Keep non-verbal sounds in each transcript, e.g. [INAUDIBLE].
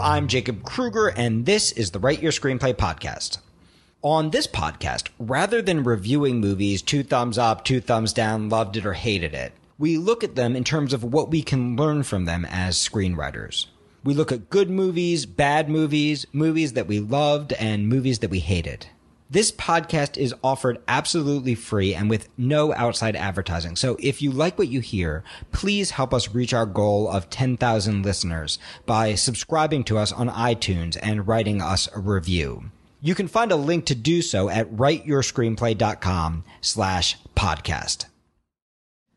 I'm Jacob Krueger, and this is the Write Your Screenplay podcast. On this podcast, rather than reviewing movies two thumbs up, two thumbs down, loved it or hated it, we look at them in terms of what we can learn from them as screenwriters. We look at good movies, bad movies, movies that we loved, and movies that we hated. This podcast is offered absolutely free and with no outside advertising. So if you like what you hear, please help us reach our goal of 10,000 listeners by subscribing to us on iTunes and writing us a review. You can find a link to do so at writeyourscreenplay.com slash podcast.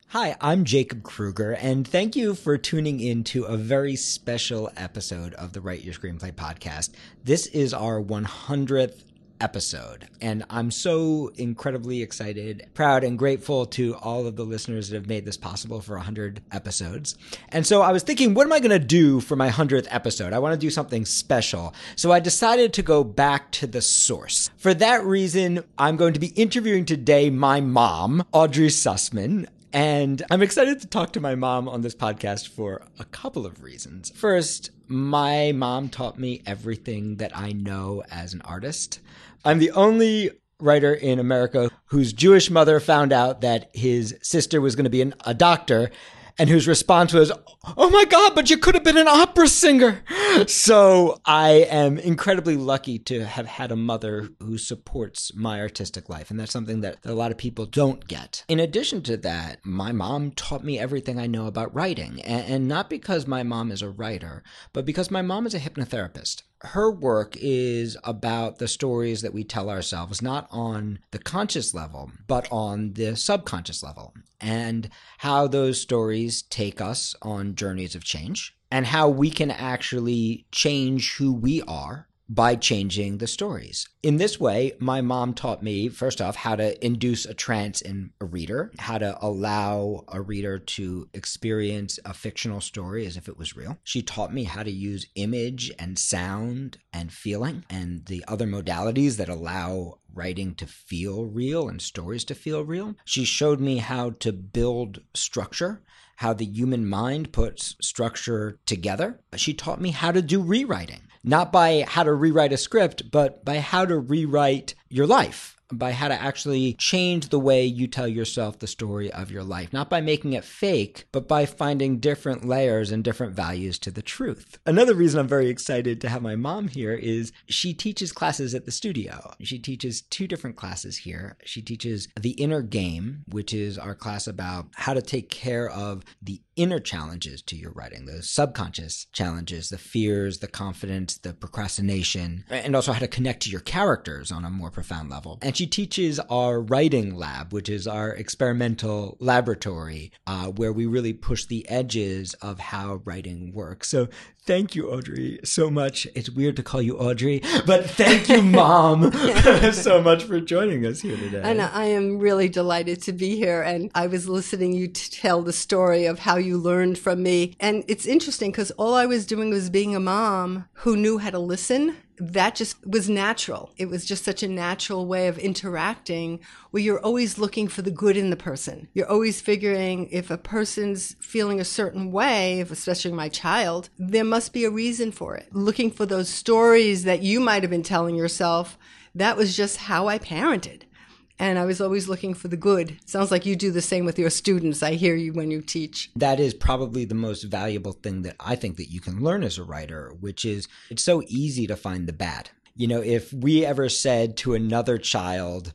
Hi, I'm Jacob Krueger, and thank you for tuning in to a very special episode of the Write Your Screenplay podcast. This is our 100th episode. And I'm so incredibly excited, proud, and grateful to all of the listeners that have made this possible for 100 episodes. And so I was thinking, what am I going to do for my 100th episode? I want to do something special. So I decided to go back to the source. For that reason, I'm going to be interviewing today my mom, Audrey Sussman. And I'm excited to talk to my mom on this podcast for a couple of reasons. First, my mom taught me everything that I know as an artist. I'm the only writer in America whose Jewish mother found out that his sister was going to be an, a doctor and whose response was, Oh my God, but you could have been an opera singer. So I am incredibly lucky to have had a mother who supports my artistic life. And that's something that a lot of people don't get. In addition to that, my mom taught me everything I know about writing. And, not because my mom is a writer, but because my mom is a hypnotherapist her work is about the stories that we tell ourselves, not on the conscious level, but on the subconscious level, and how those stories take us on journeys of change, and how we can actually change who we are by changing the stories. In this way, my mom taught me, first off, how to induce a trance in a reader, how to allow a reader to experience a fictional story as if it was real. She taught me how to use image and sound and feeling and the other modalities that allow writing to feel real and stories to feel real. She showed me how to build structure how the human mind puts structure together. She taught me how to do rewriting not by how to rewrite a script, but by how to rewrite your life by how to actually change the way you tell yourself the story of your life. Not by making it fake, but by finding different layers and different values to the truth. Another reason I'm very excited to have my mom here is she teaches classes at the studio. She teaches two different classes here. She teaches The Inner Game, which is our class about how to take care of the inner challenges to your writing, the subconscious challenges, the fears, the confidence, the procrastination, and also how to connect to your characters on a more profound level. And she teaches our writing lab, which is our experimental laboratory, uh, where we really push the edges of how writing works. So thank you, Audrey, so much. It's weird to call you Audrey, but thank you, Mom, [LAUGHS] [LAUGHS] so much for joining us here today. And I am really delighted to be here. And I was listening you to tell the story of how you learned from me. And it's interesting because all I was doing was being a mom who knew how to listen that just was natural. It was just such a natural way of interacting where you're always looking for the good in the person. You're always figuring if a person's feeling a certain way, especially my child, there must be a reason for it. Looking for those stories that you might have been telling yourself. That was just how I parented and I was always looking for the good. Sounds like you do the same with your students. I hear you when you teach. That is probably the most valuable thing that I think that you can learn as a writer, which is it's so easy to find the bad. You know, if we ever said to another child,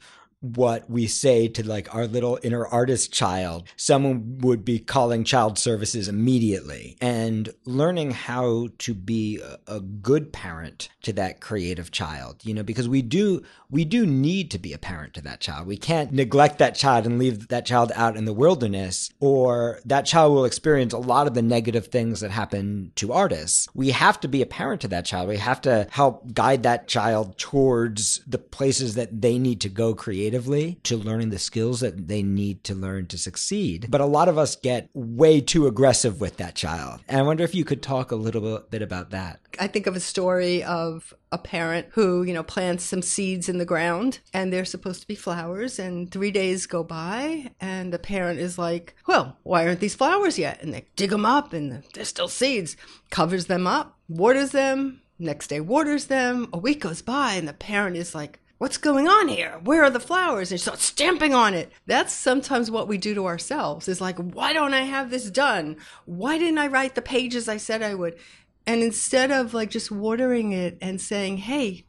what we say to like our little inner artist child, someone would be calling child services immediately and learning how to be a, good parent to that creative child, you know, because we do, we do need to be a parent to that child. We can't neglect that child and leave that child out in the wilderness or that child will experience a lot of the negative things that happen to artists. We have to be a parent to that child. We have to help guide that child towards the places that they need to go creatively to learning the skills that they need to learn to succeed. But a lot of us get way too aggressive with that child. And I wonder if you could talk a little bit about that. I think of a story of a parent who, you know, plants some seeds in the ground and they're supposed to be flowers and 3 days go by and the parent is like, "Well, why aren't these flowers yet?" And they dig them up and they're still seeds. Covers them up waters them, next day waters them. A week goes by and the parent is like, What's going on here? Where are the flowers? And start stamping on it. That's sometimes what we do to ourselves. Is like, why don't I have this done? Why didn't I write the pages I said I would? And instead of like just watering it and saying, hey,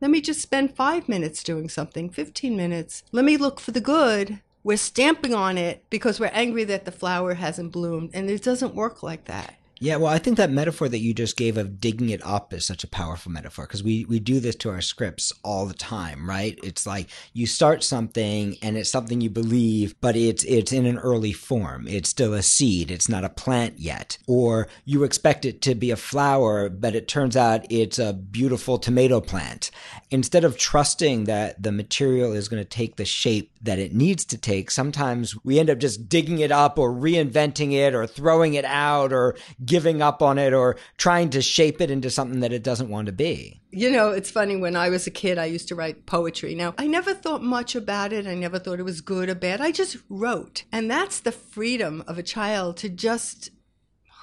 let me just spend five minutes doing something, 15 minutes. Let me look for the good. We're stamping on it because we're angry that the flower hasn't bloomed. And it doesn't work like that. Yeah, well, I think that metaphor that you just gave of digging it up is such a powerful metaphor because we, we do this to our scripts all the time, right? It's like you start something and it's something you believe, but it's it's in an early form. It's still a seed. It's not a plant yet. Or you expect it to be a flower, but it turns out it's a beautiful tomato plant. Instead of trusting that the material is going to take the shape that it needs to take, sometimes we end up just digging it up or reinventing it or throwing it out or giving up on it or trying to shape it into something that it doesn't want to be. You know, it's funny. When I was a kid, I used to write poetry. Now, I never thought much about it. I never thought it was good or bad. I just wrote. And that's the freedom of a child to just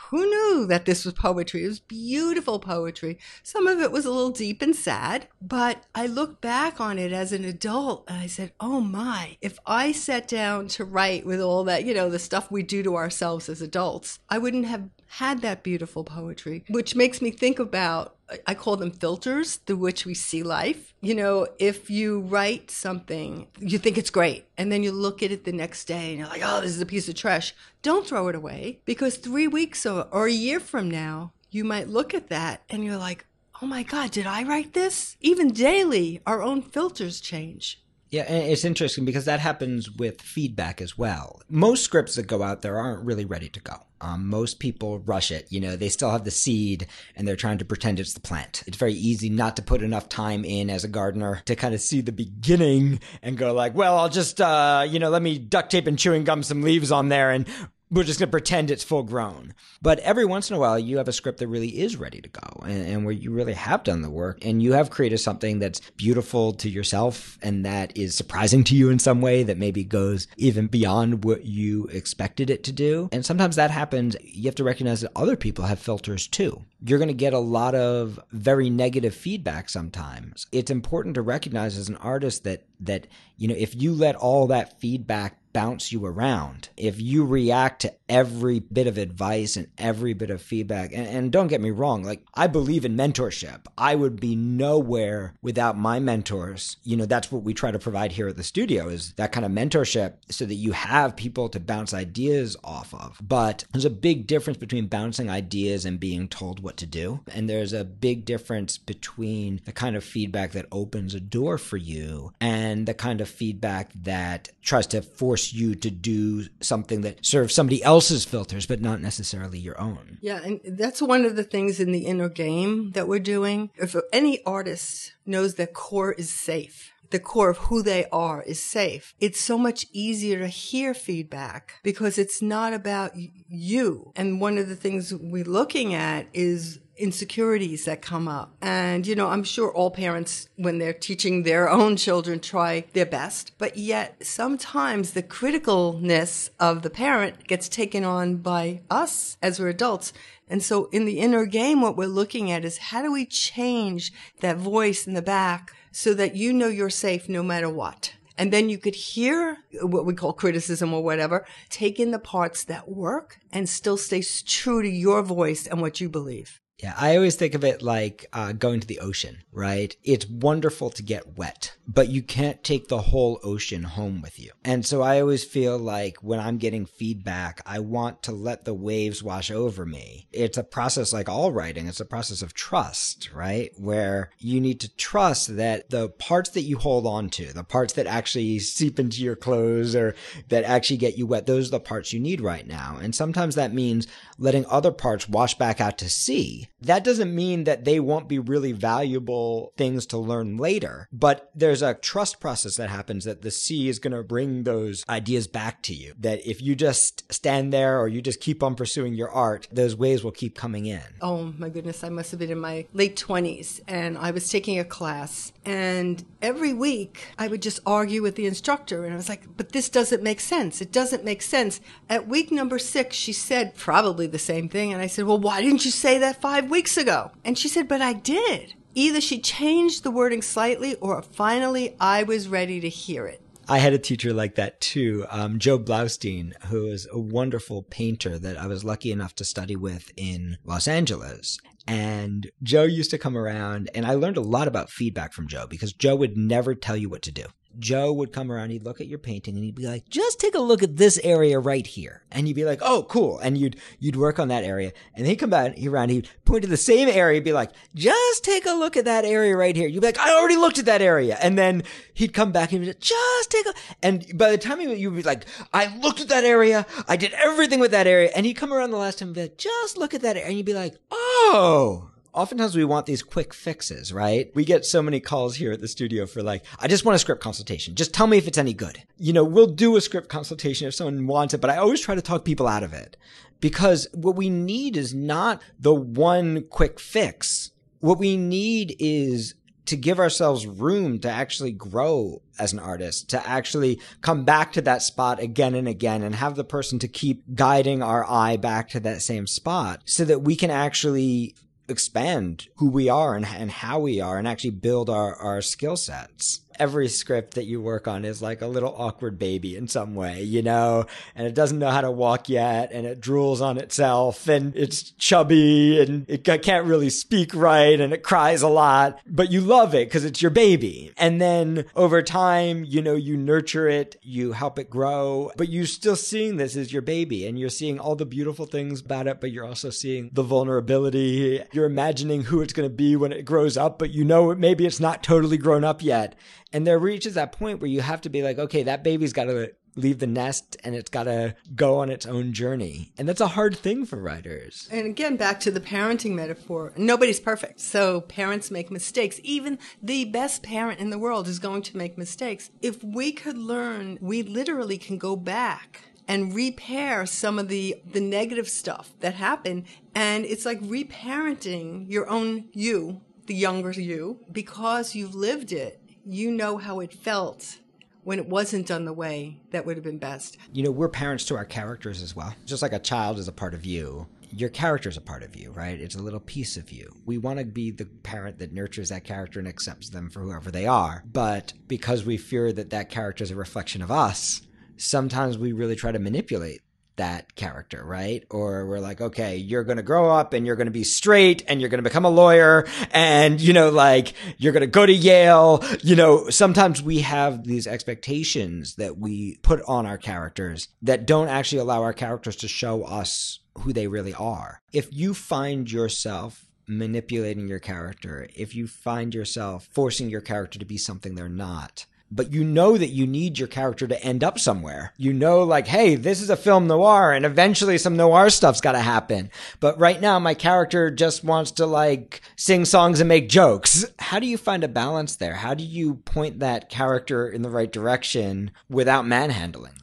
who knew that this was poetry? It was beautiful poetry. Some of it was a little deep and sad, but I look back on it as an adult and I said, oh my, if I sat down to write with all that, you know, the stuff we do to ourselves as adults, I wouldn't have had that beautiful poetry, which makes me think about, I call them filters through which we see life. You know, if you write something, you think it's great, and then you look at it the next day and you're like, oh, this is a piece of trash. Don't throw it away because three weeks or, or a year from now, you might look at that and you're like, oh my God, did I write this? Even daily, our own filters change. Yeah, and it's interesting because that happens with feedback as well. Most scripts that go out there aren't really ready to go. Um, most people rush it. You know, they still have the seed and they're trying to pretend it's the plant. It's very easy not to put enough time in as a gardener to kind of see the beginning and go like, well, I'll just, uh, you know, let me duct tape and chewing gum some leaves on there and we're just going to pretend it's full grown. But every once in a while, you have a script that really is ready to go and, and, where you really have done the work and you have created something that's beautiful to yourself and that is surprising to you in some way that maybe goes even beyond what you expected it to do. And sometimes that happens. You have to recognize that other people have filters too. You're going to get a lot of very negative feedback sometimes. It's important to recognize as an artist that, that, you know, if you let all that feedback bounce you around. If you react to every bit of advice and every bit of feedback, and, and, don't get me wrong, like I believe in mentorship. I would be nowhere without my mentors. You know, that's what we try to provide here at the studio is that kind of mentorship so that you have people to bounce ideas off of. But there's a big difference between bouncing ideas and being told what to do. And there's a big difference between the kind of feedback that opens a door for you and the kind of feedback that tries to force you to do something that serves somebody else's filters, but not necessarily your own. Yeah, and that's one of the things in the inner game that we're doing. If any artist knows that core is safe, the core of who they are is safe. It's so much easier to hear feedback because it's not about you. And one of the things we're looking at is insecurities that come up. And, you know, I'm sure all parents, when they're teaching their [LAUGHS] own children, try their best. But yet, sometimes the criticalness of the parent gets taken on by us as we're adults. And so in the inner game, what we're looking at is how do we change that voice in the back so that you know you're safe no matter what? And then you could hear what we call criticism or whatever, take in the parts that work and still stay true to your voice and what you believe. Yeah, I always think of it like uh, going to the ocean, right? It's wonderful to get wet, but you can't take the whole ocean home with you. And so I always feel like when I'm getting feedback, I want to let the waves wash over me. It's a process like all writing, it's a process of trust, right? Where you need to trust that the parts that you hold on to, the parts that actually seep into your clothes or that actually get you wet, those are the parts you need right now. And sometimes that means letting other parts wash back out to sea that doesn't mean that they won't be really valuable things to learn later, but there's a trust process that happens that the sea is going to bring those ideas back to you. That if you just stand there or you just keep on pursuing your art, those waves will keep coming in. Oh my goodness, I must have been in my late 20s and I was taking a class and every week I would just argue with the instructor and I was like, but this doesn't make sense. It doesn't make sense. At week number six, she said probably the same thing. And I said, well, why didn't you say that five weeks ago. And she said, but I did. Either she changed the wording slightly or finally I was ready to hear it. I had a teacher like that too, um, Joe Blaustein, who is a wonderful painter that I was lucky enough to study with in Los Angeles. And Joe used to come around, and I learned a lot about feedback from Joe because Joe would never tell you what to do. Joe would come around, he'd look at your painting and he'd be like, just take a look at this area right here. And you'd be like, oh, cool. And you'd, you'd work on that area. And he'd come back around, he'd point to the same area, be like, just take a look at that area right here. You'd be like, I already looked at that area. And then he'd come back and he'd be like, just take a, and by the time he, you'd be like, I looked at that area. I did everything with that area. And he'd come around the last time and be like, just look at that area. And you'd be like, oh, oftentimes we want these quick fixes, right? We get so many calls here at the studio for like, I just want a script consultation. Just tell me if it's any good. You know, we'll do a script consultation if someone wants it, but I always try to talk people out of it because what we need is not the one quick fix. What we need is to give ourselves room to actually grow as an artist, to actually come back to that spot again and again and have the person to keep guiding our eye back to that same spot so that we can actually expand who we are and, and how we are and actually build our, our skill sets every script that you work on is like a little awkward baby in some way, you know, and it doesn't know how to walk yet and it drools on itself and it's chubby and it can't really speak right and it cries a lot, but you love it because it's your baby. And then over time, you know, you nurture it, you help it grow, but you're still seeing this as your baby and you're seeing all the beautiful things about it, but you're also seeing the vulnerability. You're imagining who it's going to be when it grows up, but you know, maybe it's not totally grown up yet and there reaches that point where you have to be like, okay, that baby's got to leave the nest and it's got to go on its own journey. And that's a hard thing for writers. And again, back to the parenting metaphor. Nobody's perfect. So parents make mistakes. Even the best parent in the world is going to make mistakes. If we could learn, we literally can go back and repair some of the the negative stuff that happened and it's like reparenting your own you the younger you because you've lived it you know how it felt when it wasn't done the way that would have been best. You know, we're parents to our characters as well. Just like a child is a part of you, your character is a part of you, right? It's a little piece of you. We want to be the parent that nurtures that character and accepts them for whoever they are. But because we fear that that character is a reflection of us, sometimes we really try to manipulate that character, right? Or we're like, okay, you're going to grow up and you're going to be straight and you're going to become a lawyer and, you know, like you're going to go to Yale. You know, sometimes we have these expectations that we put on our characters that don't actually allow our characters to show us who they really are. If you find yourself manipulating your character, if you find yourself forcing your character to be something they're not, but you know that you need your character to end up somewhere. You know, like, hey, this is a film noir and eventually some noir stuff's got to happen. But right now, my character just wants to like sing songs and make jokes. How do you find a balance there? How do you point that character in the right direction without manhandling?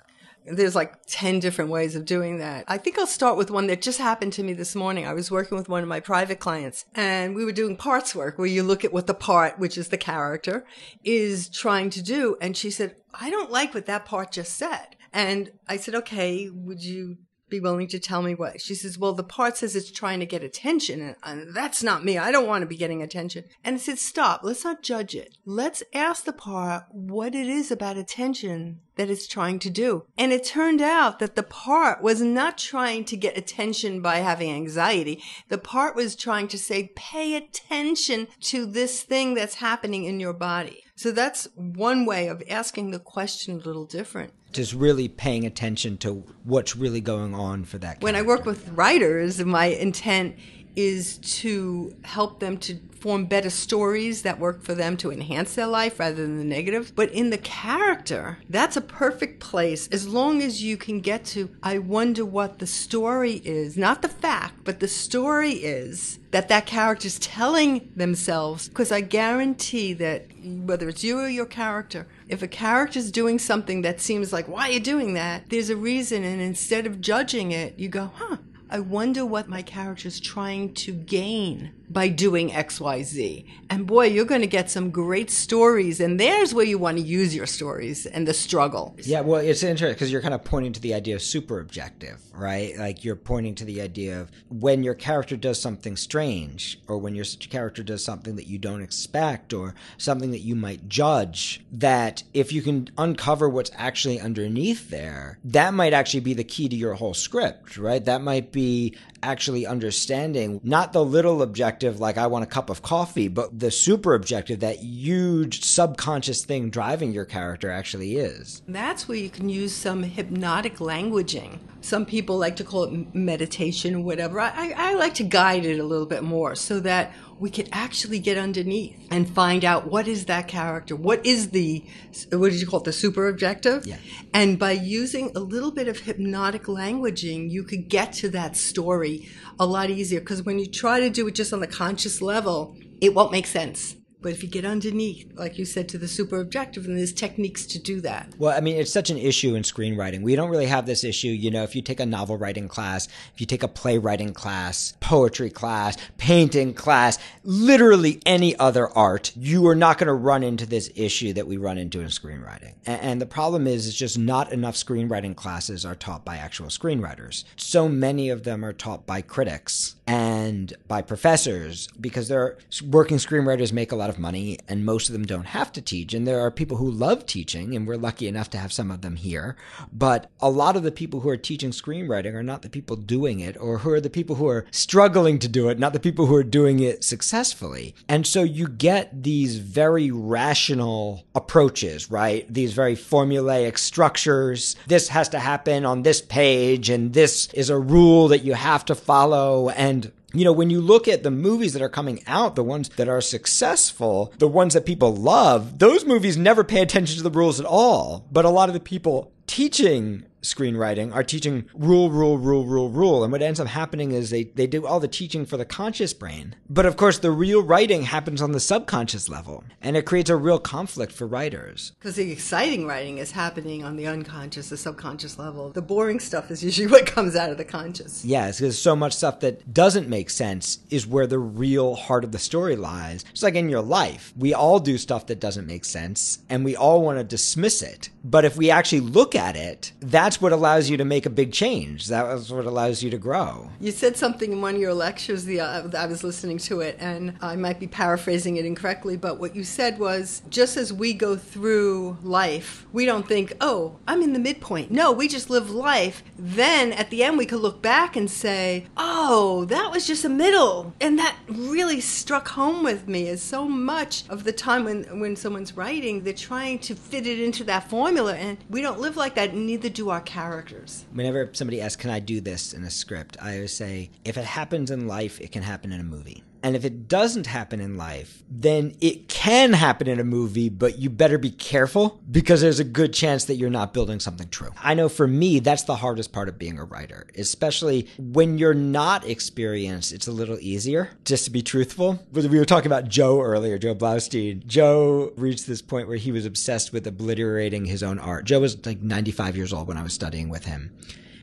There's like 10 different ways of doing that. I think I'll start with one that just happened to me this morning. I was working with one of my private clients and we were doing parts work where you look at what the part, which is the character, is trying to do. And she said, I don't like what that part just said. And I said, okay, would you be willing to tell me what? She says, well, the part says it's trying to get attention. And, and that's not me. I don't want to be getting attention. And I said, stop. Let's not judge it. Let's ask the part what it is about attention that it's trying to do. And it turned out that the part was not trying to get attention by having anxiety. The part was trying to say, pay attention to this thing that's happening in your body. So that's one way of asking the question a little different. Just really paying attention to what's really going on for that. Character. When I work with writers, my intent is to help them to form better stories that work for them to enhance their life rather than the negative. But in the character, that's a perfect place as long as you can get to, I wonder what the story is, not the fact, but the story is that that character is telling themselves. Because I guarantee that whether it's you or your character, if a character is doing something that seems like, why are you doing that? There's a reason. And instead of judging it, you go, huh, I wonder what my character is trying to gain by doing XYZ. And boy, you're going to get some great stories. And there's where you want to use your stories and the struggle. Yeah, well, it's interesting because you're kind of pointing to the idea of super objective, right? Like you're pointing to the idea of when your character does something strange or when your character does something that you don't expect or something that you might judge, that if you can uncover what's actually underneath there, that might actually be the key to your whole script, right? That might be actually understanding not the little objective like I want a cup of coffee, but the super objective, that huge subconscious thing driving your character actually is. That's where you can use some hypnotic languaging. Some people like to call it meditation or whatever. I, I like to guide it a little bit more so that we could actually get underneath and find out what is that character, what is the, what did you call it, the super objective? Yeah. And by using a little bit of hypnotic languaging, you could get to that story a lot easier. Because when you try to do it just on the conscious level, it won't make sense. But if you get underneath, like you said, to the super objective, and there's techniques to do that. Well, I mean, it's such an issue in screenwriting. We don't really have this issue. You know, if you take a novel writing class, if you take a playwriting class, poetry class, painting class, literally any other art, you are not going to run into this issue that we run into in screenwriting. And, the problem is, it's just not enough screenwriting classes are taught by actual screenwriters. So many of them are taught by critics and by professors because they're working screenwriters make a lot of money and most of them don't have to teach and there are people who love teaching and we're lucky enough to have some of them here but a lot of the people who are teaching screenwriting are not the people doing it or who are the people who are struggling to do it not the people who are doing it successfully. And so you get these very rational approaches right? These very formulaic structures. This has to happen on this page and this is a rule that you have to follow and you know, when you look at the movies that are coming out, the ones that are successful, the ones that people love, those movies never pay attention to the rules at all. But a lot of the people teaching screenwriting are teaching rule, rule, rule, rule, rule. And what ends up happening is they, they do all the teaching for the conscious brain. But of course, the real writing happens on the subconscious level. And it creates a real conflict for writers. Because the exciting writing is happening on the unconscious, the subconscious level. The boring stuff is usually [LAUGHS] what comes out of the conscious. Yes, because so much stuff that doesn't make sense is where the real heart of the story lies. It's like in your life. We all do stuff that doesn't make sense and we all want to dismiss it. But if we actually look at it, that's what allows you to make a big change. That's what allows you to grow. You said something in one of your lectures. The uh, I was listening to it, and I might be paraphrasing it incorrectly, but what you said was just as we go through life, we don't think, "Oh, I'm in the midpoint." No, we just live life. Then at the end, we could look back and say, "Oh, that was just a middle," and that really struck home with me. Is so much of the time when when someone's writing, they're trying to fit it into that formula, and we don't live like that, neither do our characters. Whenever somebody asks, Can I do this in a script? I always say, If it happens in life, it can happen in a movie. And if it doesn't happen in life, then it can happen in a movie, but you better be careful because there's a good chance that you're not building something true. I know for me, that's the hardest part of being a writer, especially when you're not experienced. It's a little easier just to be truthful. We were talking about Joe earlier, Joe Blaustein. Joe reached this point where he was obsessed with obliterating his own art. Joe was like 95 years old when I was studying with him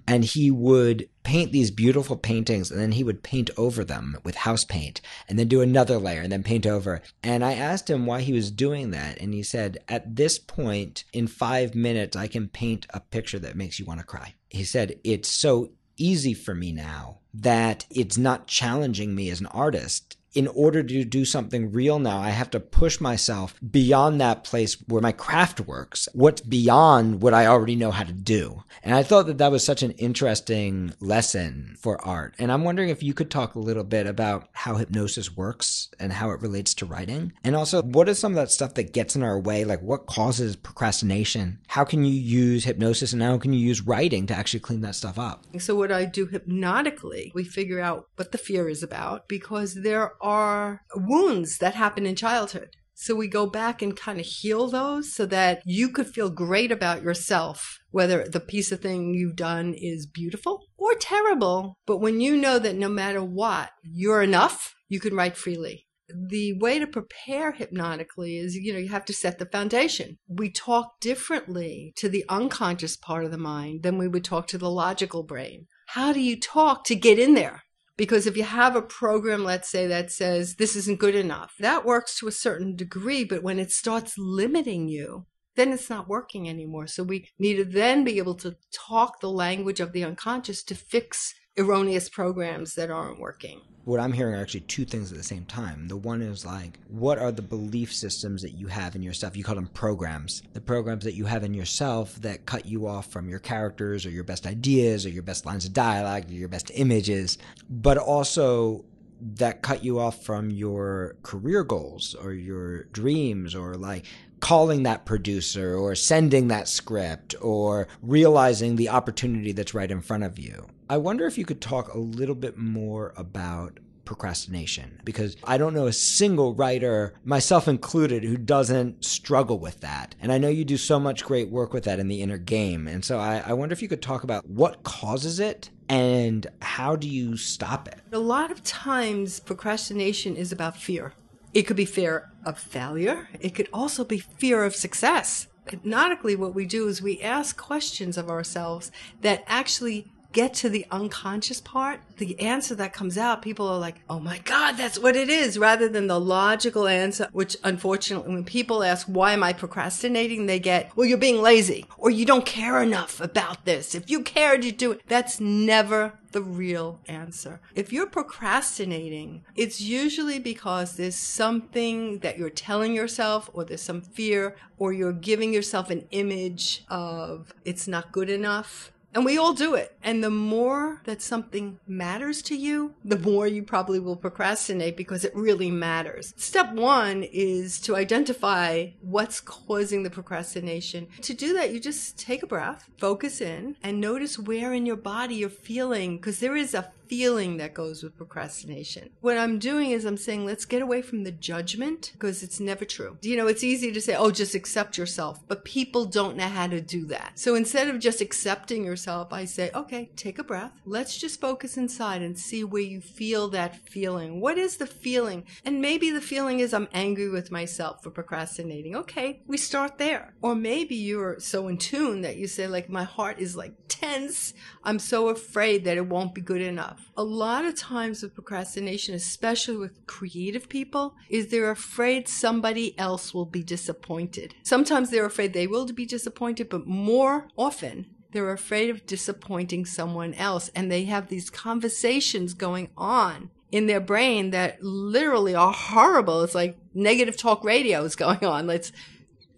and he would paint these beautiful paintings and then he would paint over them with house paint and then do another layer and then paint over. And I asked him why he was doing that. And he said, At this point, in five minutes, I can paint a picture that makes you want to cry. He said, It's so easy for me now that it's not challenging me as an artist in order to do something real now, I have to push myself beyond that place where my craft works, what's beyond what I already know how to do. And I thought that that was such an interesting lesson for art. And I'm wondering if you could talk a little bit about how hypnosis works and how it relates to writing. And also, what is some of that stuff that gets in our way? Like, what causes procrastination? How can you use hypnosis and how can you use writing to actually clean that stuff up? So, what I do hypnotically, we figure out what the fear is about because there are wounds that happen in childhood. So we go back and kind of heal those so that you could feel great about yourself, whether the piece of thing you've done is beautiful or terrible. But when you know that no matter what, you're enough, you can write freely. The way to prepare hypnotically is, you know, you have to set the foundation. We talk differently to the unconscious part of the mind than we would talk to the logical brain. How do you talk to get in there? Because if you have a program, let's say, that says this isn't good enough, that works to a certain degree. But when it starts limiting you, then it's not working anymore. So we need to then be able to talk the language of the unconscious to fix erroneous programs that aren't working. What I'm hearing are actually two things at the same time. The one is like, what are the belief systems that you have in yourself? You call them programs. The programs that you have in yourself that cut you off from your characters or your best ideas or your best lines of dialogue or your best images, but also that cut you off from your career goals or your dreams or like calling that producer or sending that script or realizing the opportunity that's right in front of you. I wonder if you could talk a little bit more about procrastination because I don't know a single writer, myself included, who doesn't struggle with that. And I know you do so much great work with that in the inner game. And so I, I wonder if you could talk about what causes it and how do you stop it? A lot of times, procrastination is about fear. It could be fear of failure. It could also be fear of success. Hypnotically, what we do is we ask questions of ourselves that actually get to the unconscious part, the answer that comes out, people are like, oh my God, that's what it is, rather than the logical answer, which unfortunately, when people ask, why am I procrastinating? They get, well, you're being lazy or you don't care enough about this. If you cared, you'd do it. That's never the real answer. If you're procrastinating, it's usually because there's something that you're telling yourself, or there's some fear, or you're giving yourself an image of it's not good enough and we all do it. And the more that something matters to you, the more you probably will procrastinate because it really matters. Step one is to identify what's causing the procrastination. To do that, you just take a breath, focus in, and notice where in your body you're feeling, because there is a feeling that goes with procrastination. What I'm doing is I'm saying, let's get away from the judgment because it's never true. You know, it's easy to say, oh, just accept yourself, but people don't know how to do that. So instead of just accepting yourself, I say, okay, take a breath. Let's just focus inside and see where you feel that feeling. What is the feeling? And maybe the feeling is I'm angry with myself for procrastinating. Okay, we start there. Or maybe you're so in tune that you say, like, my heart is like tense. I'm so afraid that it won't be good enough. A lot of times with procrastination, especially with creative people, is they're afraid somebody else will be disappointed. Sometimes they're afraid they will be disappointed, but more often they're afraid of disappointing someone else. And they have these conversations going on in their brain that literally are horrible. It's like negative talk radio is going on. Let's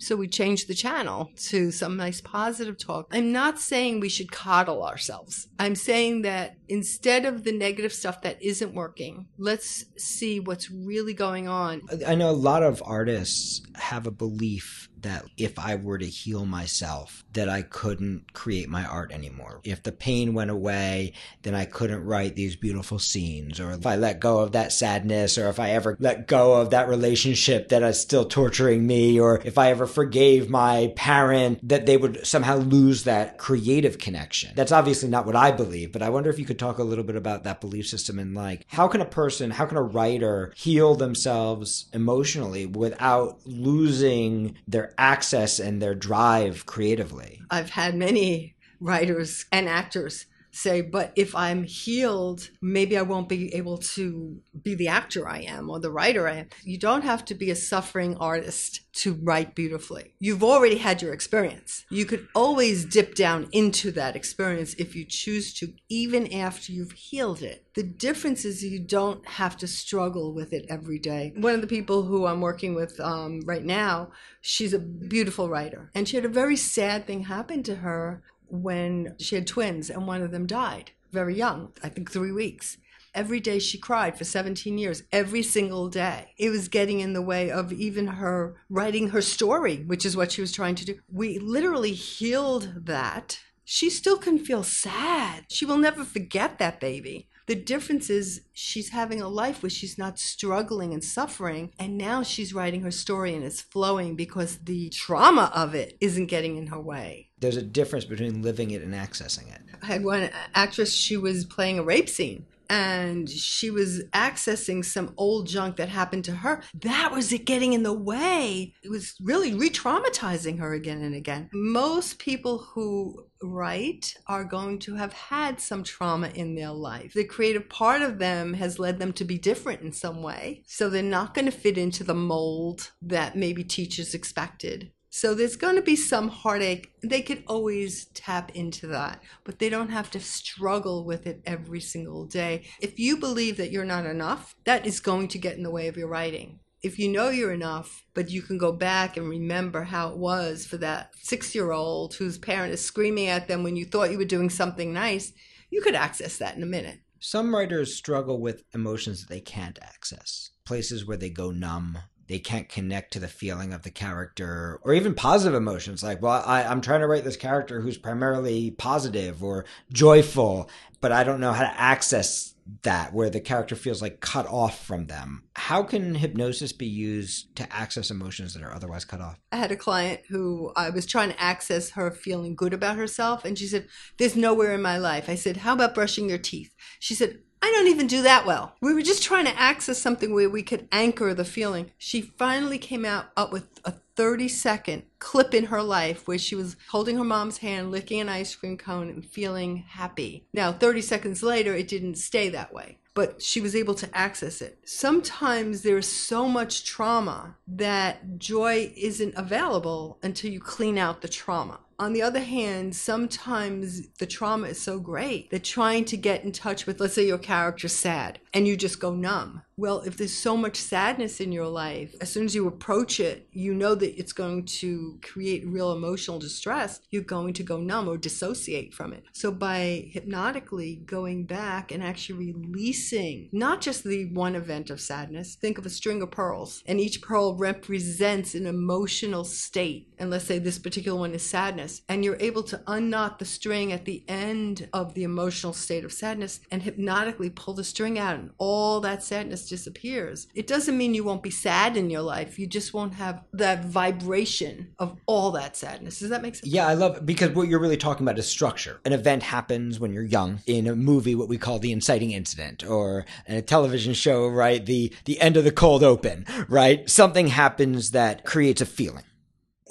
so we change the channel to some nice positive talk. I'm not saying we should coddle ourselves. I'm saying that instead of the negative stuff that isn't working, let's see what's really going on. I know a lot of artists have a belief that if I were to heal myself, that I couldn't create my art anymore. If the pain went away, then I couldn't write these beautiful scenes. Or if I let go of that sadness, or if I ever let go of that relationship that is still torturing me, or if I ever forgave my parent, that they would somehow lose that creative connection. That's obviously not what I believe, but I wonder if you could talk a little bit about that belief system and like, how can a person, how can a writer heal themselves emotionally without losing access and their drive creatively. I've had many writers and actors say, but if I'm healed, maybe I won't be able to be the actor I am or the writer I am. You don't have to be a suffering artist to write beautifully. You've already had your experience. You could always dip down into that experience if you choose to, even after you've healed it. The difference is you don't have to struggle with it every day. One of the people who I'm working with um, right now, she's a beautiful writer, and she had a very sad thing happen to her when she had twins and one of them died very young, I think three weeks. Every day she cried for 17 years, every single day. It was getting in the way of even her writing her story, which is what she was trying to do. We literally healed that. She still can feel sad. She will never forget that baby. The difference is she's having a life where she's not struggling and suffering. And now she's writing her story and it's flowing because the trauma of it isn't getting in her way. There's a difference between living it and accessing it. I had one actress, she was playing a rape scene and she was accessing some old junk that happened to her. That was it getting in the way. It was really re traumatizing her again and again. Most people who write are going to have had some trauma in their life. The creative part of them has led them to be different in some way. So they're not going to fit into the mold that maybe teachers expected. So there's going to be some heartache. They could always tap into that, but they don't have to struggle with it every single day. If you believe that you're not enough, that is going to get in the way of your writing. If you know you're enough, but you can go back and remember how it was for that six year old whose parent is screaming at them when you thought you were doing something nice, you could access that in a minute. Some writers struggle with emotions that they can't access, places where they go numb, they can't connect to the feeling of the character or even positive emotions. Like well I, i'm trying to write this character who's primarily positive or joyful but i don't know how to access that where the character feels like cut off from them. How can hypnosis be used to access emotions that are otherwise cut off? I had a client who i was trying to access her feeling good about herself and she said there's nowhere in my life. I said how about brushing your teeth? She said I don't even do that well. We were just trying to access something where we could anchor the feeling. She finally came out up with a 30 second clip in her life where she was holding her mom's hand, licking an ice cream cone, and feeling happy. Now, 30 seconds later, it didn't stay that way, but she was able to access it. Sometimes there's so much trauma that joy isn't available until you clean out the trauma. On the other hand, sometimes the trauma is so great that trying to get in touch with, let's say your character's sad and you just go numb. Well, if there's so much sadness in your life, as soon as you approach it, you know that it's going to create real emotional distress. You're going to go numb or dissociate from it. So, by hypnotically going back and actually releasing not just the one event of sadness, think of a string of pearls, and each pearl represents an emotional state. And let's say this particular one is sadness, and you're able to unknot the string at the end of the emotional state of sadness and hypnotically pull the string out, and all that sadness disappears. It doesn't mean you won't be sad in your life. You just won't have that vibration of all that sadness. Does that make sense? Yeah, I love because what you're really talking about is structure. An event happens when you're young. In a movie, what we call the inciting incident, or in a television show, right? The the end of the cold open, right? Something happens that creates a feeling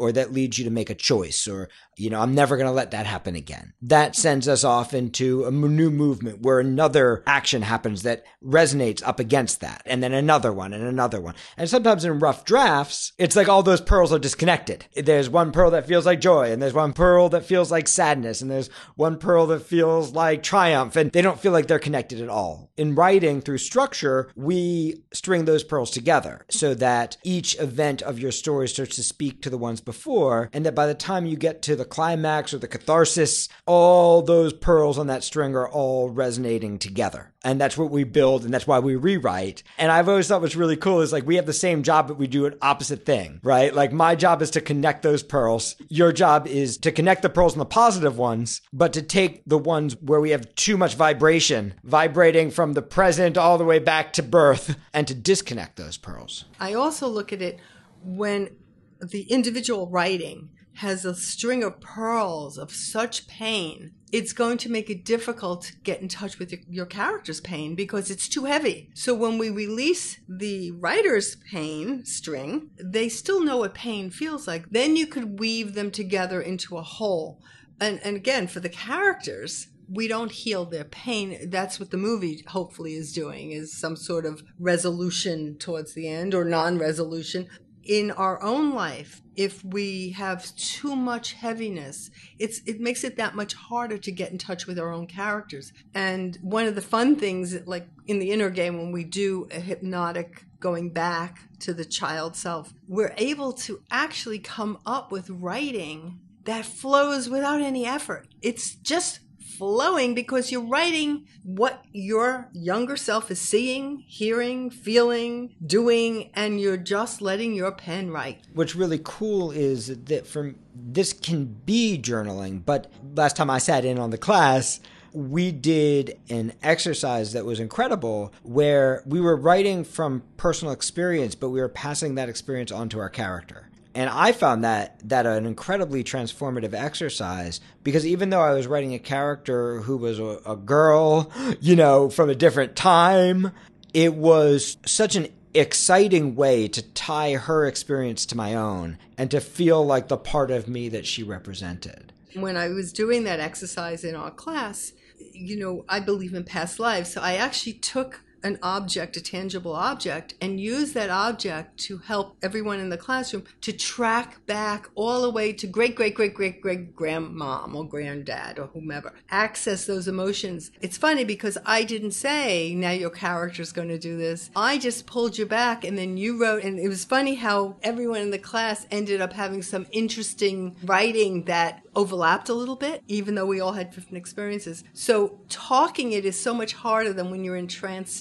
or that leads you to make a choice or you know i'm never going to let that happen again. That sends us off into a new movement where another action happens that resonates up against that and then another one and another one. And sometimes in rough drafts it's like all those pearls are disconnected. There's one pearl that feels like joy and there's one pearl that feels like sadness and there's one pearl that feels like triumph and they don't feel like they're connected at all. In writing through structure we string those pearls together so that each event of your story starts to speak to the ones before, and that by the time you get to the climax or the catharsis, all those pearls on that string are all resonating together. And that's what we build, and that's why we rewrite. And I've always thought what's really cool is like we have the same job, but we do an opposite thing, right? Like my job is to connect those pearls. Your job is to connect the pearls and the positive ones, but to take the ones where we have too much vibration, vibrating from the present all the way back to birth, and to disconnect those pearls. I also look at it when the individual writing has a string of pearls of such pain, it's going to make it difficult to get in touch with your, your, character's pain because it's too heavy. So when we release the writer's pain string, they still know what pain feels like. Then you could weave them together into a whole. And, and again, for the characters, we don't heal their pain. That's what the movie hopefully is doing is some sort of resolution towards the end or non-resolution in our own life if we have too much heaviness it's it makes it that much harder to get in touch with our own characters. And one of the fun things like in the inner game when we do a hypnotic going back to the child self we're able to actually come up with writing that flows without any effort. It's just flowing because you're writing what your younger self is seeing, hearing, feeling, doing, and you're just letting your pen write. What's really cool is that from this can be journaling, but last time I sat in on the class, we did an exercise that was incredible where we were writing from personal experience, but we were passing that experience onto our character. And I found that that an incredibly transformative exercise because even though I was writing a character who was a, a girl, [GASPS] you know, from a different time, it was such an exciting way to tie her experience to my own and to feel like the part of me that she represented. When I was doing that exercise in our class, you know, I believe in past lives. So I actually took an object, a tangible object, and use that object to help everyone in the classroom to track back all the way to great, great, great, great, great grandmom or granddad or whomever. Access those emotions. It's funny because I didn't say, now your character's going to do this. I just pulled you back and then you wrote, and it was funny how everyone in the class ended up having some interesting writing that overlapped a little bit, even though we all had different experiences. So talking it is so much harder than when you're in trance.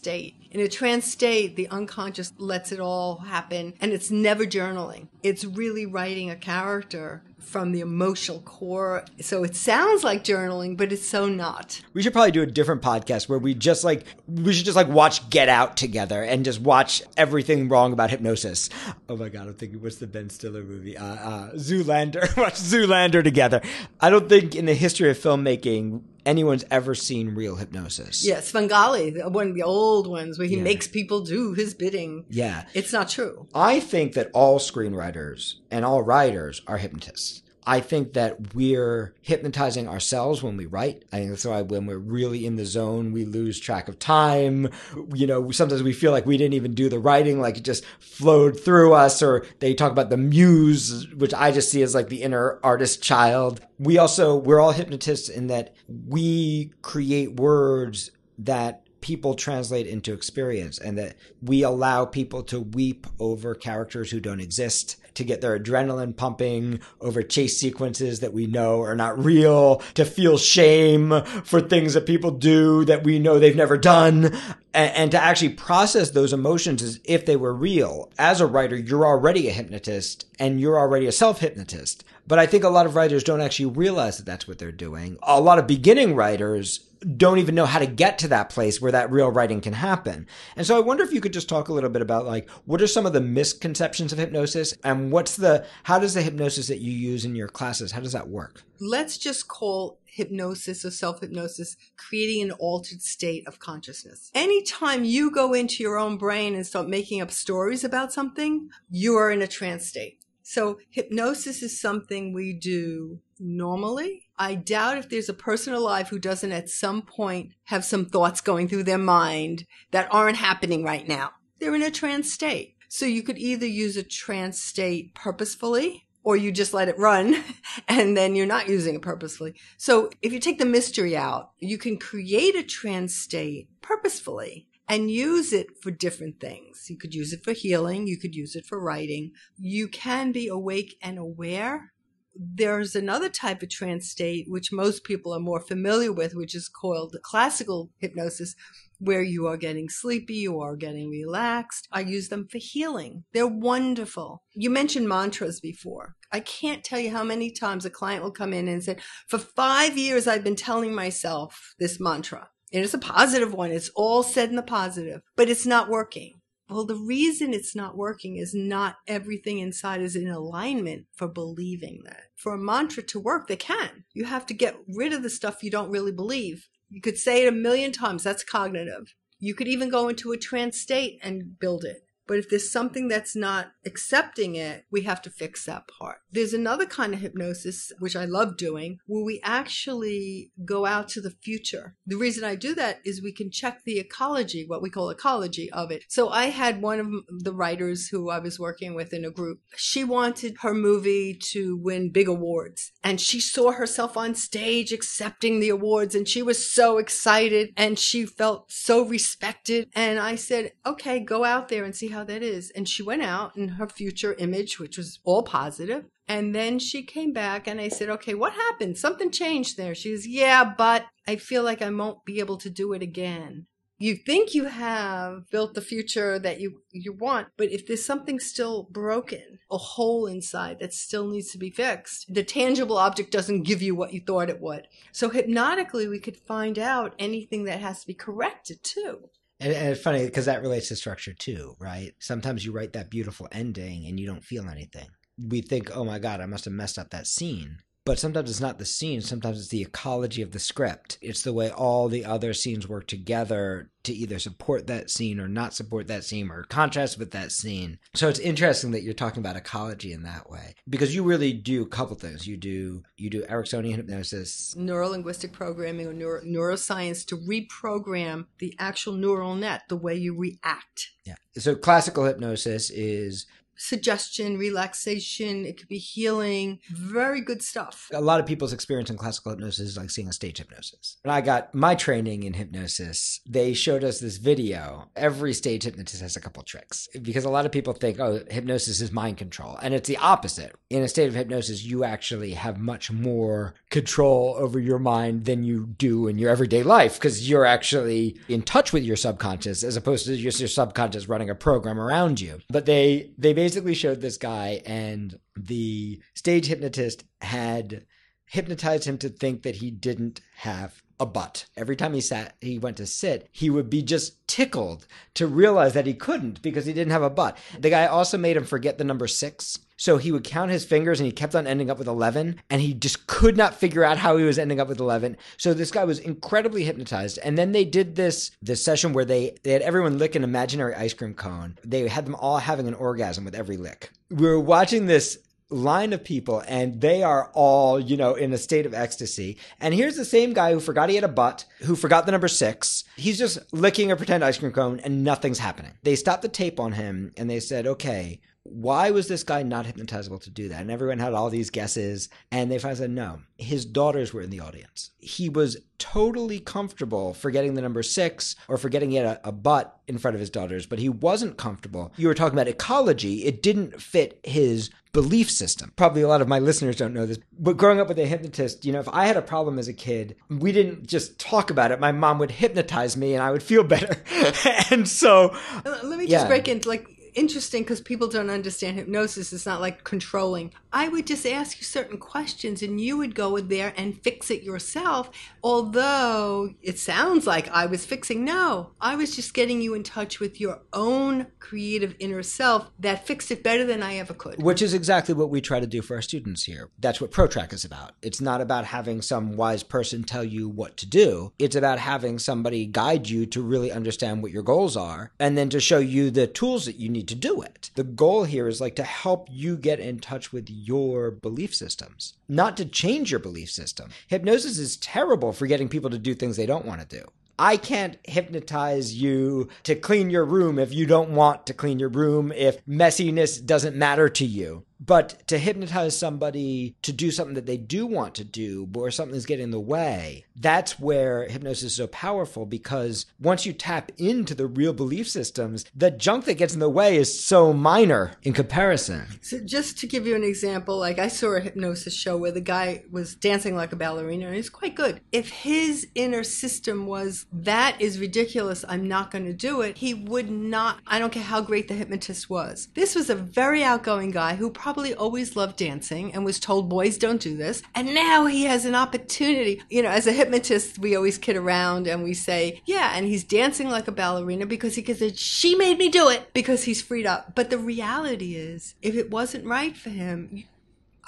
In a trance state, the unconscious lets it all happen and it's never journaling. It's really writing a character from the emotional core. So it sounds like journaling, but it's so not. We should probably do a different podcast where we just like we should just like watch Get Out together and just watch everything wrong about hypnosis. Oh my god, I'm thinking what's the Ben Stiller movie? Uh, uh Zoolander. [LAUGHS] watch Zoolander together. I don't think in the history of filmmaking anyone's ever seen real hypnosis. Yeah, Svengali, one of the old ones where he yeah. makes people do his bidding. Yeah. It's not true. I think that all screenwriters and all writers are hypnotists. I think that we're hypnotizing ourselves when we write. I think that's why when we're really in the zone, we lose track of time. You know, sometimes we feel like we didn't even do the writing, like it just flowed through us, or they talk about the muse, which I just see as like the inner artist child. We also, we're all hypnotists in that we create words that people translate into experience and that we allow people to weep over characters who don't exist to get their adrenaline pumping over chase sequences that we know are not real, to feel shame for things that people do that we know they've never done, and, to actually process those emotions as if they were real. As a writer, you're already a hypnotist and you're already a self hypnotist. But I think a lot of writers don't actually realize that that's what they're doing. A lot of beginning writers don't even know how to get to that place where that real writing can happen. And so I wonder if you could just talk a little bit about like what are some of the misconceptions of hypnosis and what's the how does the hypnosis that you use in your classes how does that work? Let's just call hypnosis or self-hypnosis creating an altered state of consciousness. Anytime you go into your own brain and start making up stories about something, you are in a trance state. So hypnosis is something we do normally. I doubt if there's a person alive who doesn't at some point have some thoughts going through their mind that aren't happening right now. They're in a trance state. So you could either use a trance state purposefully or you just let it run [LAUGHS] and then you're not using it purposefully. So if you take the mystery out, you can create a trance state purposefully and use it for different things. You could use it for healing. You could use it for writing. You can be awake and aware there's another type of trance state, which most people are more familiar with, which is called classical hypnosis, where you are getting sleepy, you are getting relaxed. I use them for healing. They're wonderful. You mentioned mantras before. I can't tell you how many times a client will come in and say, for five years, I've been telling myself this mantra. And it's a positive one. It's all said in the positive, but it's not working. Well, the reason it's not working is not everything inside is in alignment for believing that. For a mantra to work, they can. You have to get rid of the stuff you don't really believe. You could say it a million times. That's cognitive. You could even go into a trance state and build it. But if there's something that's not accepting it, we have to fix that part. There's another kind of hypnosis, which I love doing, where we actually go out to the future. The reason I do that is we can check the ecology, what we call ecology of it. So I had one of the writers who I was working with in a group. She wanted her movie to win big awards and she saw herself on stage accepting the awards and she was so excited and she felt so respected. And I said, okay, go out there and see how how that is. And she went out in her future image, which was all positive. And then she came back and I said, okay, what happened? Something changed there. She yeah, but I feel like I won't be able to do it again. You think you have built the future that you, you want, but if there's something still broken, a hole inside that still needs to be fixed, the tangible object doesn't give you what you thought it would. So hypnotically, we could find out anything that has to be corrected too. And, and it's funny because that relates to structure too, right? Sometimes you write that beautiful ending and you don't feel anything. we think, oh my God, I must have messed up that scene. But sometimes it's not the scene, sometimes it's the ecology of the script. It's the way all the other scenes work together to either support that scene or not support that scene or contrast with that scene. So it's interesting that you're talking about ecology in that way because you really do a couple things. You do you do Ericksonian hypnosis, neurolinguistic programming or neuro- neuroscience to reprogram the actual neural net, the way you react. Yeah. So classical hypnosis is suggestion, relaxation, it could be healing, very good stuff. A lot of people's experience in classical hypnosis is like seeing a stage hypnosis. When I got my training in hypnosis, they showed us this video. Every stage hypnotist has a couple tricks because a lot of people think, oh, hypnosis is mind control. And it's the opposite. In a state of hypnosis, you actually have much more control over your mind than you do in your everyday life because you're actually in touch with your subconscious as opposed to just your subconscious running a program around you. But they, they basically basically showed this guy, and the stage hypnotist had hypnotized him to think that he didn't have a butt. Every time he sat, he went to sit, he would be just tickled to realize that he couldn't because he didn't have a butt. The guy also made him forget the number six. So he would count his fingers and he kept on ending up with 11 and he just could not figure out how he was ending up with 11. So this guy was incredibly hypnotized. And then they did this this session where they they had everyone lick an imaginary ice cream cone. They had them all having an orgasm with every lick. We were watching this line of people and they are all, you know, in a state of ecstasy. And here's the same guy who forgot he had a butt, who forgot the number six. He's just licking a pretend ice cream cone and nothing's happening. They stopped the tape on him and they said, okay, why was this guy not hypnotizable to do that? And everyone had all these guesses. And they finally said, no, his daughters were in the audience. He was totally comfortable forgetting the number six or forgetting he had a, a butt in front of his daughters, but he wasn't comfortable. You were talking about ecology. It didn't fit his belief system. Probably a lot of my listeners don't know this, but growing up with a hypnotist, you know, if I had a problem as a kid, we didn't just talk about it. My mom would hypnotize me and I would feel better. [LAUGHS] and so. Let me just yeah. break into like, interesting because people don't understand hypnosis. It's not like controlling. I would just ask you certain questions and you would go in there and fix it yourself. Although it sounds like I was fixing. No, I was just getting you in touch with your own creative inner self that fixed it better than I ever could. Which is exactly what we try to do for our students here. That's what ProTrack is about. It's not about having some wise person tell you what to do, it's about having somebody guide you to really understand what your goals are and then to show you the tools that you need to do it. The goal here is like to help you get in touch with your belief systems, not to change your belief system. Hypnosis is terrible for getting people to do things they don't want to do. I can't hypnotize you to clean your room if you don't want to clean your room, if messiness doesn't matter to you. But to hypnotize somebody to do something that they do want to do, or something's getting in the way, that's where hypnosis is so powerful because once you tap into the real belief systems, the junk that gets in the way is so minor in comparison. So, just to give you an example, like I saw a hypnosis show where the guy was dancing like a ballerina and he's quite good. If his inner system was, that is ridiculous, I'm not going to do it, he would not, I don't care how great the hypnotist was. This was a very outgoing guy who probably probably always loved dancing and was told boys don't do this. And now he has an opportunity. You know, as a hypnotist, we always kid around and we say, yeah, and he's dancing like a ballerina because he said, she made me do it because he's freed up. But the reality is, if it wasn't right for him,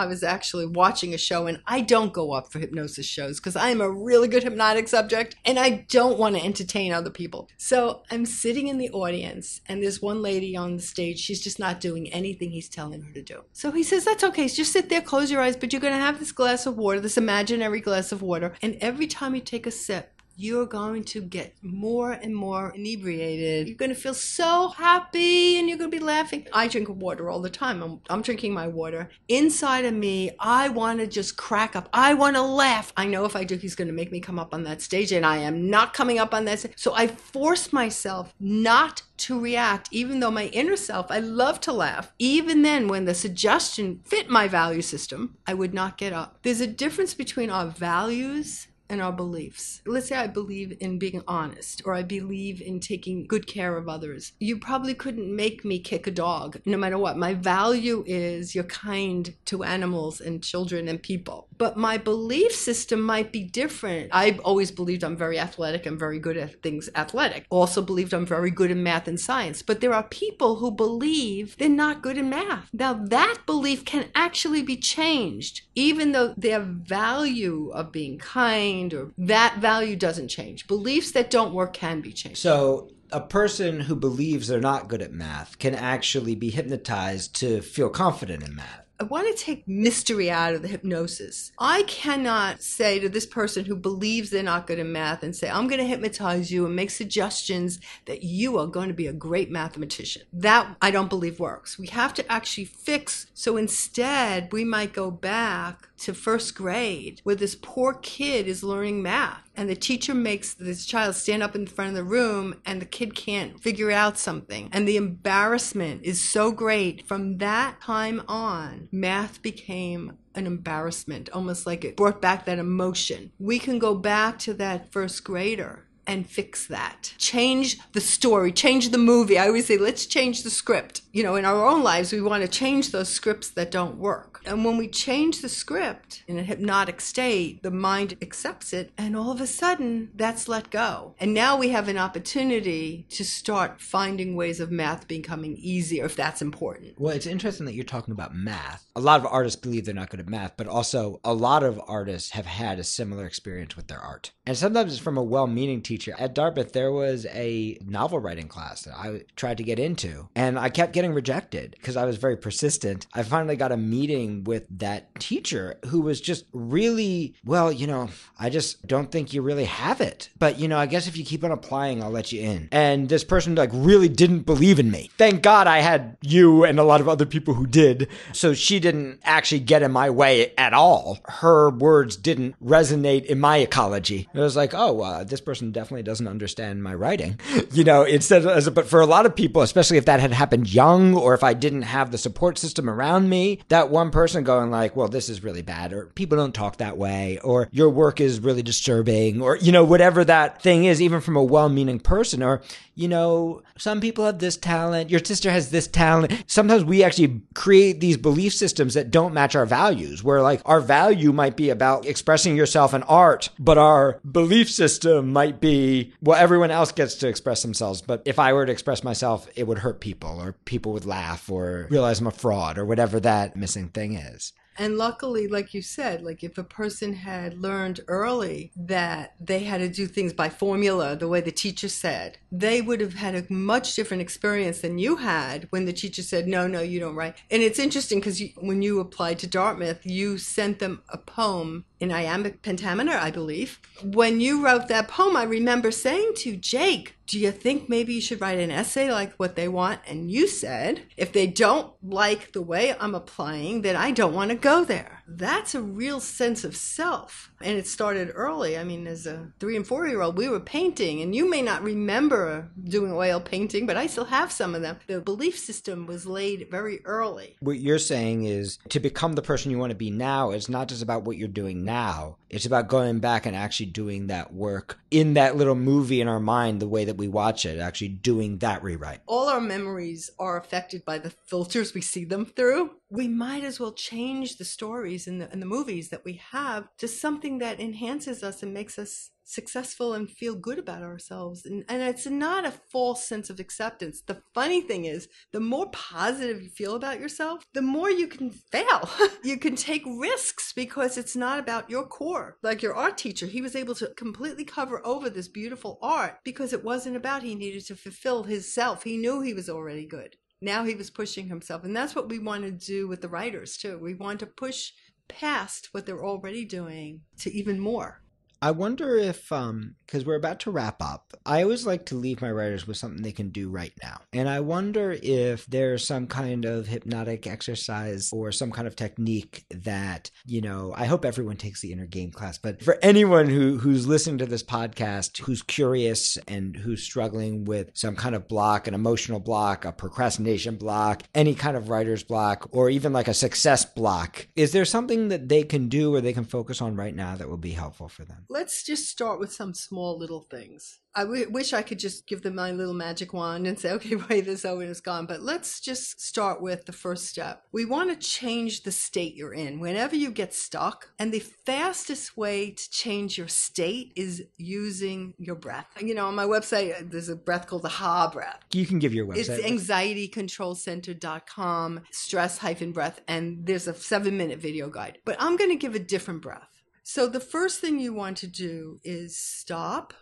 I was actually watching a show and I don't go up for hypnosis shows because I am a really good hypnotic subject and I don't want to entertain other people. So I'm sitting in the audience and there's one lady on the stage. She's just not doing anything he's telling her to do. So he says, That's okay. Just sit there, close your eyes, but you're going to have this glass of water, this imaginary glass of water. And every time you take a sip, you're going to get more and more inebriated. You're going to feel so happy and you're going to be laughing. I drink water all the time. I'm, I'm drinking my water. Inside of me, I want to just crack up. I want to laugh. I know if I do, he's going to make me come up on that stage, and I am not coming up on that stage. So I force myself not to react, even though my inner self, I love to laugh. Even then, when the suggestion fit my value system, I would not get up. There's a difference between our values and our beliefs. Let's say I believe in being honest or I believe in taking good care of others. You probably couldn't make me kick a dog no matter what. My value is you're kind to animals and children and people. But my belief system might be different. I've always believed I'm very athletic. I'm very good at things athletic. Also believed I'm very good in math and science. But there are people who believe they're not good in math. Now, that belief can actually be changed, even though their value of being kind or that value doesn't change. Beliefs that don't work can be changed. So a person who believes they're not good at math can actually be hypnotized to feel confident in math. I want to take mystery out of the hypnosis. I cannot say to this person who believes they're not good in math and say, I'm going to hypnotize you and make suggestions that you are going to be a great mathematician. That I don't believe works. We have to actually fix. So instead, we might go back to first grade where this poor kid is learning math and the teacher makes this child stand up in front of the room and the kid can't figure out something and the embarrassment is so great from that time on math became an embarrassment almost like it brought back that emotion we can go back to that first grader and fix that. Change the story, change the movie. I always say, let's change the script. You know, in our own lives, we want to change those scripts that don't work. And when we change the script in a hypnotic state, the mind accepts it, and all of a sudden, that's let go. And now we have an opportunity to start finding ways of math becoming easier if that's important. Well, it's interesting that you're talking about math. A lot of artists believe they're not good at math, but also a lot of artists have had a similar experience with their art. And sometimes it's from a well meaning teacher. At Dartmouth, there was a novel writing class that I tried to get into, and I kept getting rejected because I was very persistent. I finally got a meeting with that teacher who was just really, well, you know, I just don't think you really have it. But, you know, I guess if you keep on applying, I'll let you in. And this person, like, really didn't believe in me. Thank God I had you and a lot of other people who did. So she didn't actually get in my way at all. Her words didn't resonate in my ecology. It was like, oh, uh, this person definitely doesn't understand my writing. [LAUGHS] You know, instead of, but for a lot of people, especially if that had happened young or if I didn't have the support system around me, that one person going like, well, this is really bad or people don't talk that way or your work is really disturbing or, you know, whatever that thing is, even from a well-meaning person or, you know, some people have this talent, your sister has this talent. Sometimes we actually create these belief systems that don't match our values, where like our value might be about expressing yourself in art, but our belief system might be, well, everyone else gets to express themselves. But if I were to express myself, it would hurt people or people would laugh or realize I'm a fraud or whatever that missing thing is. And luckily, like you said, like if a person had learned early that they had to do things by formula, the way the teacher said, they would have had a much different experience than you had when the teacher said, no, no, you don't write. And it's interesting because when you applied to Dartmouth, you sent them a poem in iambic pentameter, I believe. When you wrote that poem, I remember saying to Jake, do you think maybe you should write an essay like what they want? And you said, if they don't like the way I'm applying, then I don't want to go there. That's a real sense of self. And it started early. I mean, as a three and four year old, we were painting, and you may not remember doing oil painting, but I still have some of them. The belief system was laid very early. What you're saying is to become the person you want to be now, it's not just about what you're doing now, it's about going back and actually doing that work in that little movie in our mind, the way that we watch it, actually doing that rewrite. All our memories are affected by the filters we see them through. We might as well change the stories in the, in the movies that we have to something that enhances us and makes us successful and feel good about ourselves. And, and it's not a false sense of acceptance. The funny thing is, the more positive you feel about yourself, the more you can fail. [LAUGHS] you can take risks because it's not about your core. Like your art teacher, he was able to completely cover over this beautiful art because it wasn't about he needed to fulfill his self. He knew he was already good. Now he was pushing himself. And that's what we want to do with the writers too. We want to push past what they're already doing to even more. I wonder if, um, because we're about to wrap up, I always like to leave my writers with something they can do right now. And I wonder if there's some kind of hypnotic exercise or some kind of technique that, you know, I hope everyone takes the inner game class, but for anyone who, who's listening to this podcast, who's curious and who's struggling with some kind of block, an emotional block, a procrastination block, any kind of writer's block, or even like a success block, is there something that they can do or they can focus on right now that will be helpful for them? Let's just start with some small little things. I w- wish I could just give them my little magic wand and say, [LAUGHS] okay, wait this over and it's gone. But let's just start with the first step. We want to change the state you're in whenever you get stuck. And the fastest way to change your state is using your breath. You know, on my website, uh, there's a breath called the Ha breath. You can give your website. It's anxietycontrolcenter.com, stress hyphen breath, and there's a seven minute video guide. But I'm going to give a different breath. So the first thing you want to do is stop,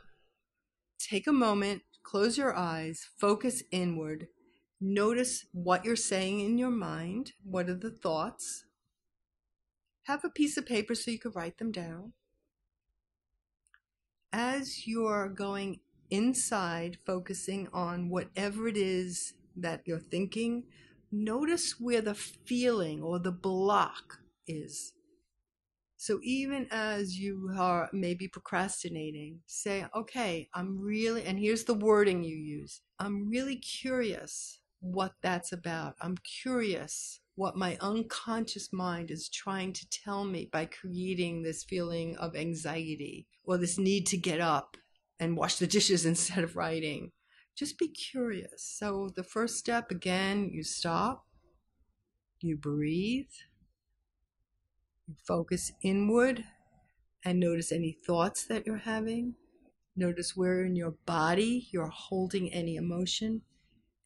take a moment, close your eyes, focus inward, notice what you're saying in your mind. What are the thoughts? Have a piece of paper so you can write them down. As you're going inside, focusing on whatever it is that you're thinking, notice where the feeling or the block is. So even as you are maybe procrastinating, say, okay, I'm really, and here's the wording you use I'm really curious what that's about. I'm curious what my unconscious mind is trying to tell me by creating this feeling of anxiety or this need to get up and wash the dishes [LAUGHS] instead of writing. Just be curious. So the first step again, you stop, you breathe Focus inward and notice any thoughts that you're having. Notice where in your body you're holding any emotion.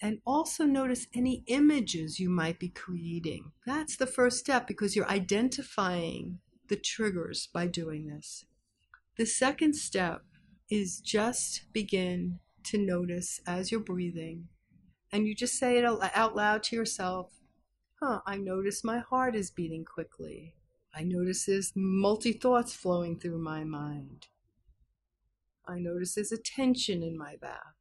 And also notice any images you might be creating. That's the first step because you're identifying the triggers by doing this. The second step is just begin to notice as you're breathing and you just say it out loud to yourself, huh, I notice my heart is beating quickly. I notice there's multi thoughts flowing through my mind. I notice there's a tension in my back.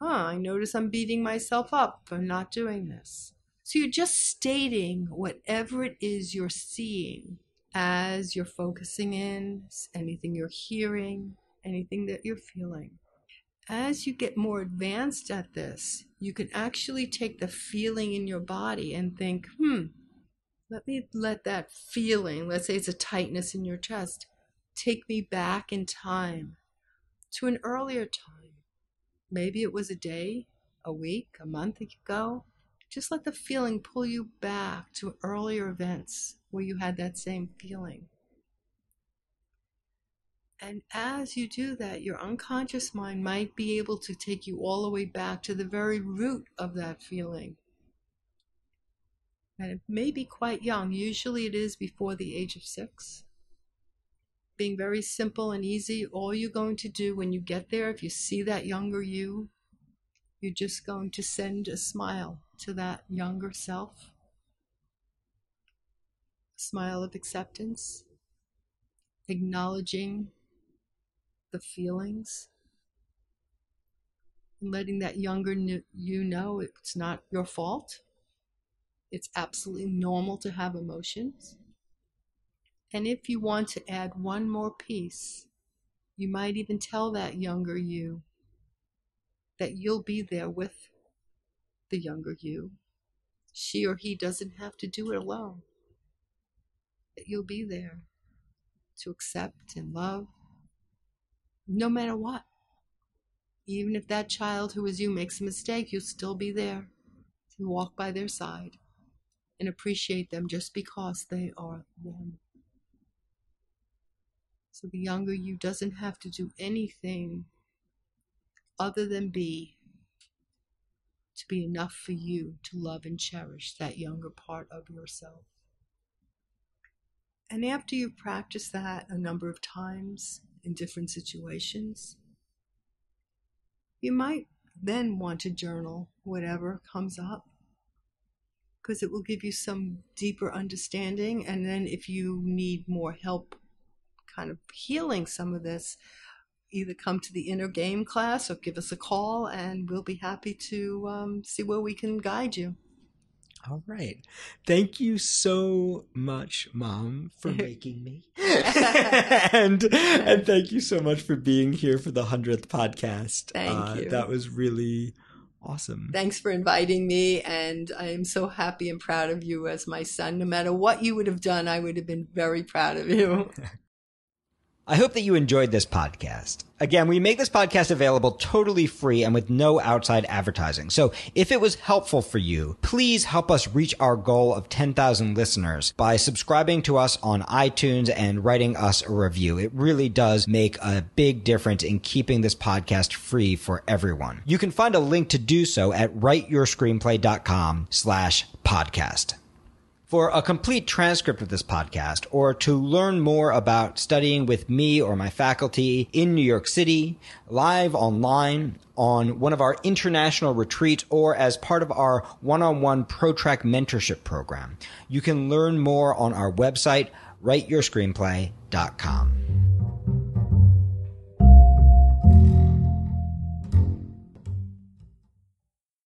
Huh, I notice I'm beating myself up for not doing this. So you're just stating whatever it is you're seeing as you're focusing in, anything you're hearing, anything that you're feeling. As you get more advanced at this, you can actually take the feeling in your body and think, hmm, let me let that feeling, let's say it's a tightness in your chest, take me back in time to an earlier time. Maybe it was a day, a week, a month ago. Just let the feeling pull you back to earlier events where you had that same feeling. And as you do that, your unconscious mind might be able to take you all the way back to the very root of that feeling and it may be quite young. Usually it is before the age of six. Being very simple and easy, all you're going to do when you get there, if you see that younger you, you're just going to send a smile to that younger self. A smile of acceptance, acknowledging the feelings, and letting that younger you know it's not your fault it's absolutely normal to have emotions. And if you want to add one more piece, you might even tell that younger you that you'll be there with the younger you. She or he doesn't have to do it alone. That you'll be there to accept and love no matter what. Even if that child who is you makes a mistake, you'll still be there to walk by their side and appreciate them just because they are them. So the younger you doesn't have to do anything other than be to be enough for you to love and cherish that younger part of yourself. And after you've practiced that a number of times in different situations, you might then want to journal whatever comes up because it will give you some deeper understanding. And then if you need more help kind of healing some of this, either come to the inner game class or give us a call and we'll be happy to um, see where we can guide you. All right. Thank you so much, Mom, for [LAUGHS] making me. [LAUGHS] and and thank you so much for being here for the 100th podcast. Thank uh, you. That was really Awesome. Thanks for inviting me. And I am so happy and proud of you as my son. No matter what you would have done, I would have been very proud of you. [LAUGHS] I hope that you enjoyed this podcast. Again, we make this podcast available totally free and with no outside advertising. So if it was helpful for you, please help us reach our goal of 10,000 listeners by subscribing to us on iTunes and writing us a review. It really does make a big difference in keeping this podcast free for everyone. You can find a link to do so at writeyourscreenplay.com slash podcast. For a complete transcript of this podcast, or to learn more about studying with me or my faculty in New York City, live online, on one of our international retreats, or as part of our one-on-one ProTrack mentorship program, you can learn more on our website, writeyourscreenplay.com.